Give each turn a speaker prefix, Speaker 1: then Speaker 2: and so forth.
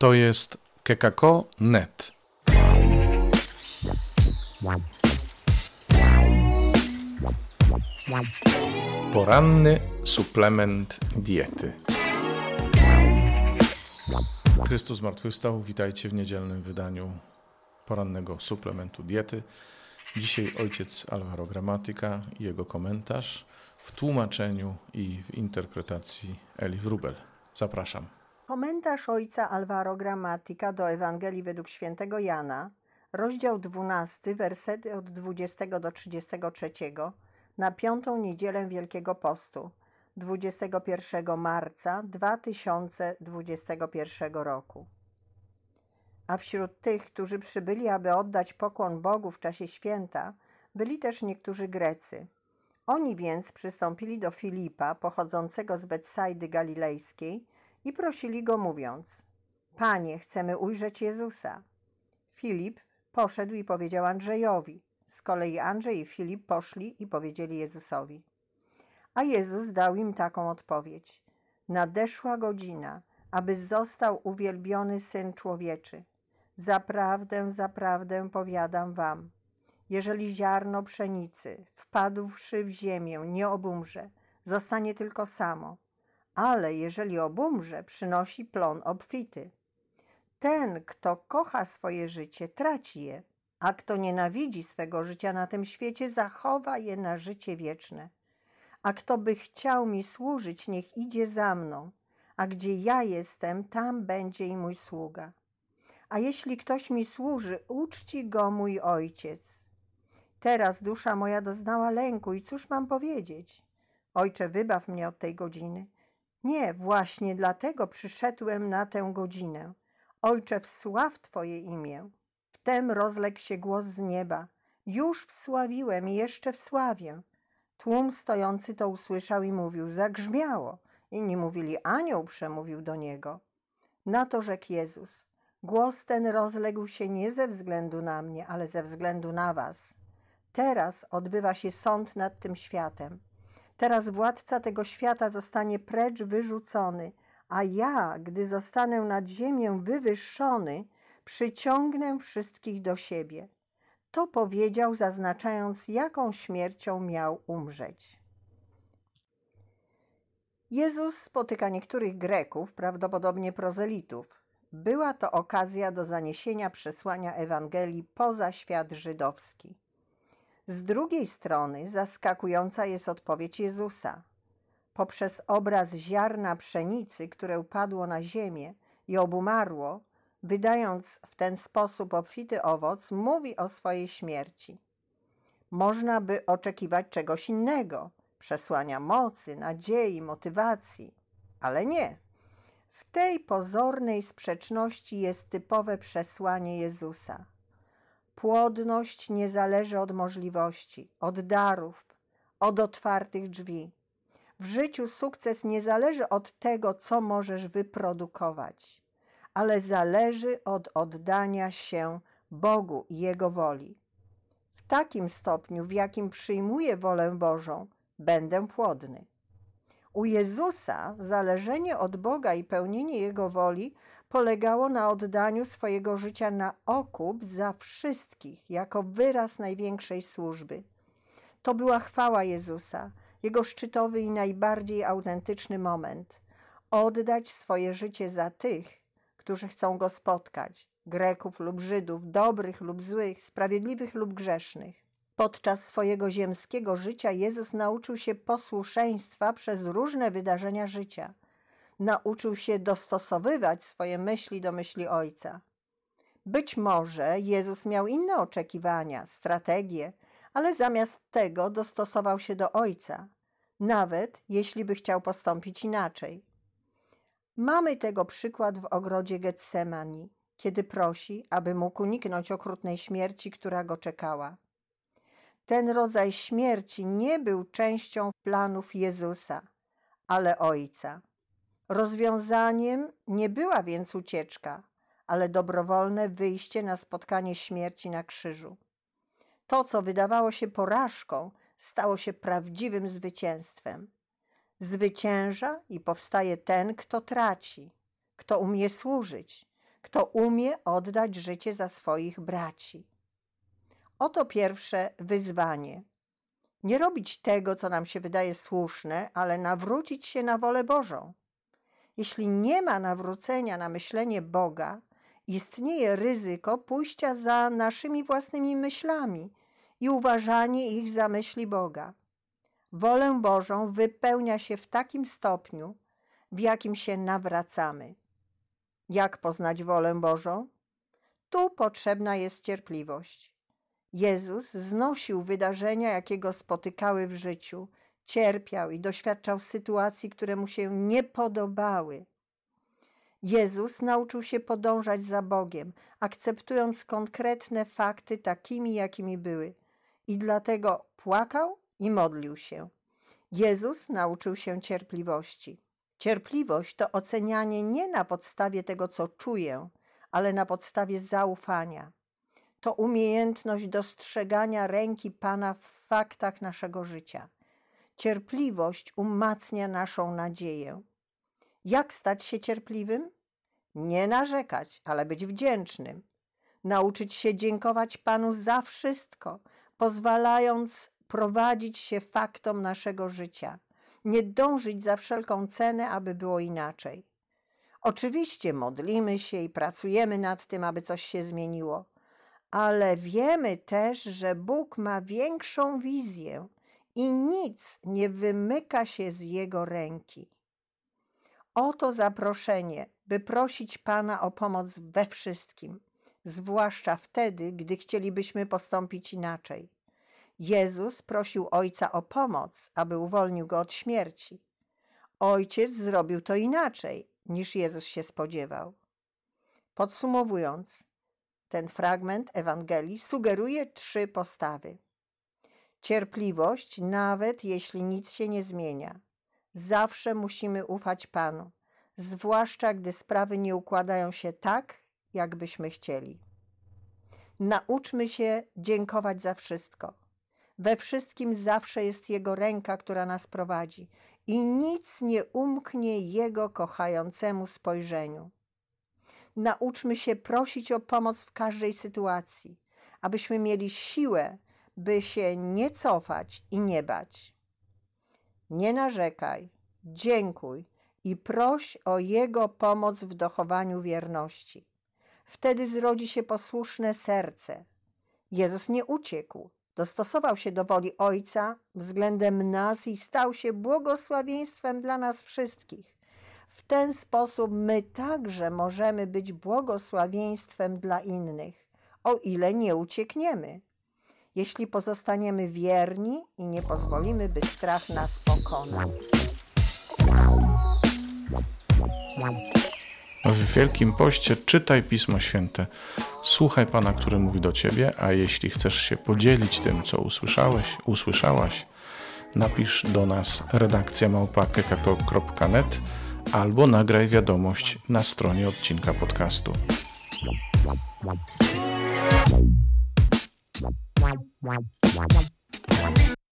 Speaker 1: To jest kekako.net. Poranny suplement diety. Chrystus zmartwychwstał. Witajcie w niedzielnym wydaniu porannego suplementu diety. Dzisiaj ojciec Alvaro Gramatyka i jego komentarz w tłumaczeniu i w interpretacji Eli Wrubel. Zapraszam.
Speaker 2: Komentarz ojca Alvaro Gramatyka do Ewangelii według świętego Jana, rozdział 12, wersety od 20 do 33, na piątą niedzielę Wielkiego Postu, 21 marca 2021 roku. A wśród tych, którzy przybyli, aby oddać pokłon Bogu w czasie święta, byli też niektórzy Grecy. Oni więc przystąpili do Filipa, pochodzącego z Betsajdy Galilejskiej, i prosili go, mówiąc: Panie, chcemy ujrzeć Jezusa. Filip poszedł i powiedział Andrzejowi. Z kolei Andrzej i Filip poszli i powiedzieli Jezusowi. A Jezus dał im taką odpowiedź: Nadeszła godzina, aby został uwielbiony syn człowieczy. Zaprawdę, zaprawdę powiadam wam, jeżeli ziarno pszenicy wpadłszy w ziemię nie obumrze, zostanie tylko samo, ale jeżeli obumrze, przynosi plon obfity. Ten, kto kocha swoje życie, traci je, a kto nienawidzi swego życia na tym świecie, zachowa je na życie wieczne. A kto by chciał mi służyć, niech idzie za mną, a gdzie ja jestem, tam będzie i mój sługa. A jeśli ktoś mi służy, uczci go mój ojciec. Teraz dusza moja doznała lęku i cóż mam powiedzieć? Ojcze, wybaw mnie od tej godziny. Nie, właśnie dlatego przyszedłem na tę godzinę. Ojcze, wsław Twoje imię. Wtem rozległ się głos z nieba. Już wsławiłem i jeszcze wsławię. Tłum stojący to usłyszał i mówił, zagrzmiało. Inni mówili, anioł przemówił do niego. Na to rzekł Jezus, głos ten rozległ się nie ze względu na mnie, ale ze względu na was. Teraz odbywa się sąd nad tym światem. Teraz władca tego świata zostanie precz wyrzucony, a ja, gdy zostanę nad ziemię wywyższony, przyciągnę wszystkich do siebie. To powiedział, zaznaczając, jaką śmiercią miał umrzeć. Jezus spotyka niektórych Greków, prawdopodobnie prozelitów. Była to okazja do zaniesienia przesłania Ewangelii poza świat żydowski. Z drugiej strony zaskakująca jest odpowiedź Jezusa. Poprzez obraz ziarna pszenicy, które upadło na ziemię i obumarło, wydając w ten sposób obfity owoc, mówi o swojej śmierci. Można by oczekiwać czegoś innego, przesłania mocy, nadziei, motywacji, ale nie. W tej pozornej sprzeczności jest typowe przesłanie Jezusa. Płodność nie zależy od możliwości, od darów, od otwartych drzwi. W życiu sukces nie zależy od tego, co możesz wyprodukować, ale zależy od oddania się Bogu i Jego woli. W takim stopniu, w jakim przyjmuję wolę Bożą, będę płodny. U Jezusa zależenie od Boga i pełnienie Jego woli polegało na oddaniu swojego życia na okup za wszystkich, jako wyraz największej służby. To była chwała Jezusa, jego szczytowy i najbardziej autentyczny moment. Oddać swoje życie za tych, którzy chcą go spotkać Greków lub Żydów, dobrych lub złych, sprawiedliwych lub grzesznych. Podczas swojego ziemskiego życia Jezus nauczył się posłuszeństwa przez różne wydarzenia życia nauczył się dostosowywać swoje myśli do myśli Ojca. Być może Jezus miał inne oczekiwania, strategie, ale zamiast tego dostosował się do Ojca, nawet jeśli by chciał postąpić inaczej. Mamy tego przykład w ogrodzie Getsemani, kiedy prosi, aby mógł uniknąć okrutnej śmierci, która go czekała. Ten rodzaj śmierci nie był częścią planów Jezusa, ale Ojca. Rozwiązaniem nie była więc ucieczka, ale dobrowolne wyjście na spotkanie śmierci na krzyżu. To, co wydawało się porażką, stało się prawdziwym zwycięstwem. Zwycięża i powstaje ten, kto traci, kto umie służyć, kto umie oddać życie za swoich braci. Oto pierwsze wyzwanie. Nie robić tego, co nam się wydaje słuszne, ale nawrócić się na wolę Bożą. Jeśli nie ma nawrócenia na myślenie Boga, istnieje ryzyko pójścia za naszymi własnymi myślami i uważanie ich za myśli Boga. Wolę Bożą wypełnia się w takim stopniu, w jakim się nawracamy. Jak poznać wolę Bożą? Tu potrzebna jest cierpliwość. Jezus znosił wydarzenia, jakie go spotykały w życiu, cierpiał i doświadczał sytuacji, które mu się nie podobały. Jezus nauczył się podążać za Bogiem, akceptując konkretne fakty takimi, jakimi były, i dlatego płakał i modlił się. Jezus nauczył się cierpliwości. Cierpliwość to ocenianie nie na podstawie tego, co czuję, ale na podstawie zaufania. To umiejętność dostrzegania ręki Pana w faktach naszego życia. Cierpliwość umacnia naszą nadzieję. Jak stać się cierpliwym? Nie narzekać, ale być wdzięcznym. Nauczyć się dziękować Panu za wszystko, pozwalając prowadzić się faktom naszego życia. Nie dążyć za wszelką cenę, aby było inaczej. Oczywiście modlimy się i pracujemy nad tym, aby coś się zmieniło, ale wiemy też, że Bóg ma większą wizję i nic nie wymyka się z Jego ręki. Oto zaproszenie, by prosić Pana o pomoc we wszystkim, zwłaszcza wtedy, gdy chcielibyśmy postąpić inaczej. Jezus prosił Ojca o pomoc, aby uwolnił go od śmierci. Ojciec zrobił to inaczej, niż Jezus się spodziewał. Podsumowując, ten fragment Ewangelii sugeruje trzy postawy. Cierpliwość, nawet jeśli nic się nie zmienia. Zawsze musimy ufać Panu, zwłaszcza gdy sprawy nie układają się tak, jakbyśmy chcieli. Nauczmy się dziękować za wszystko. We wszystkim zawsze jest Jego ręka, która nas prowadzi i nic nie umknie Jego kochającemu spojrzeniu. Nauczmy się prosić o pomoc w każdej sytuacji, abyśmy mieli siłę, by się nie cofać i nie bać. Nie narzekaj, dziękuj i proś o Jego pomoc w dochowaniu wierności. Wtedy zrodzi się posłuszne serce. Jezus nie uciekł, dostosował się do woli Ojca względem nas i stał się błogosławieństwem dla nas wszystkich. W ten sposób my także możemy być błogosławieństwem dla innych, o ile nie uciekniemy. Jeśli pozostaniemy wierni i nie pozwolimy, by strach nas pokonał.
Speaker 1: W Wielkim Poście czytaj Pismo Święte, słuchaj Pana, który mówi do Ciebie, a jeśli chcesz się podzielić tym, co usłyszałeś, usłyszałaś, napisz do nas redakcja małpa.kekako.net albo nagraj wiadomość na stronie odcinka podcastu.
Speaker 3: Wow.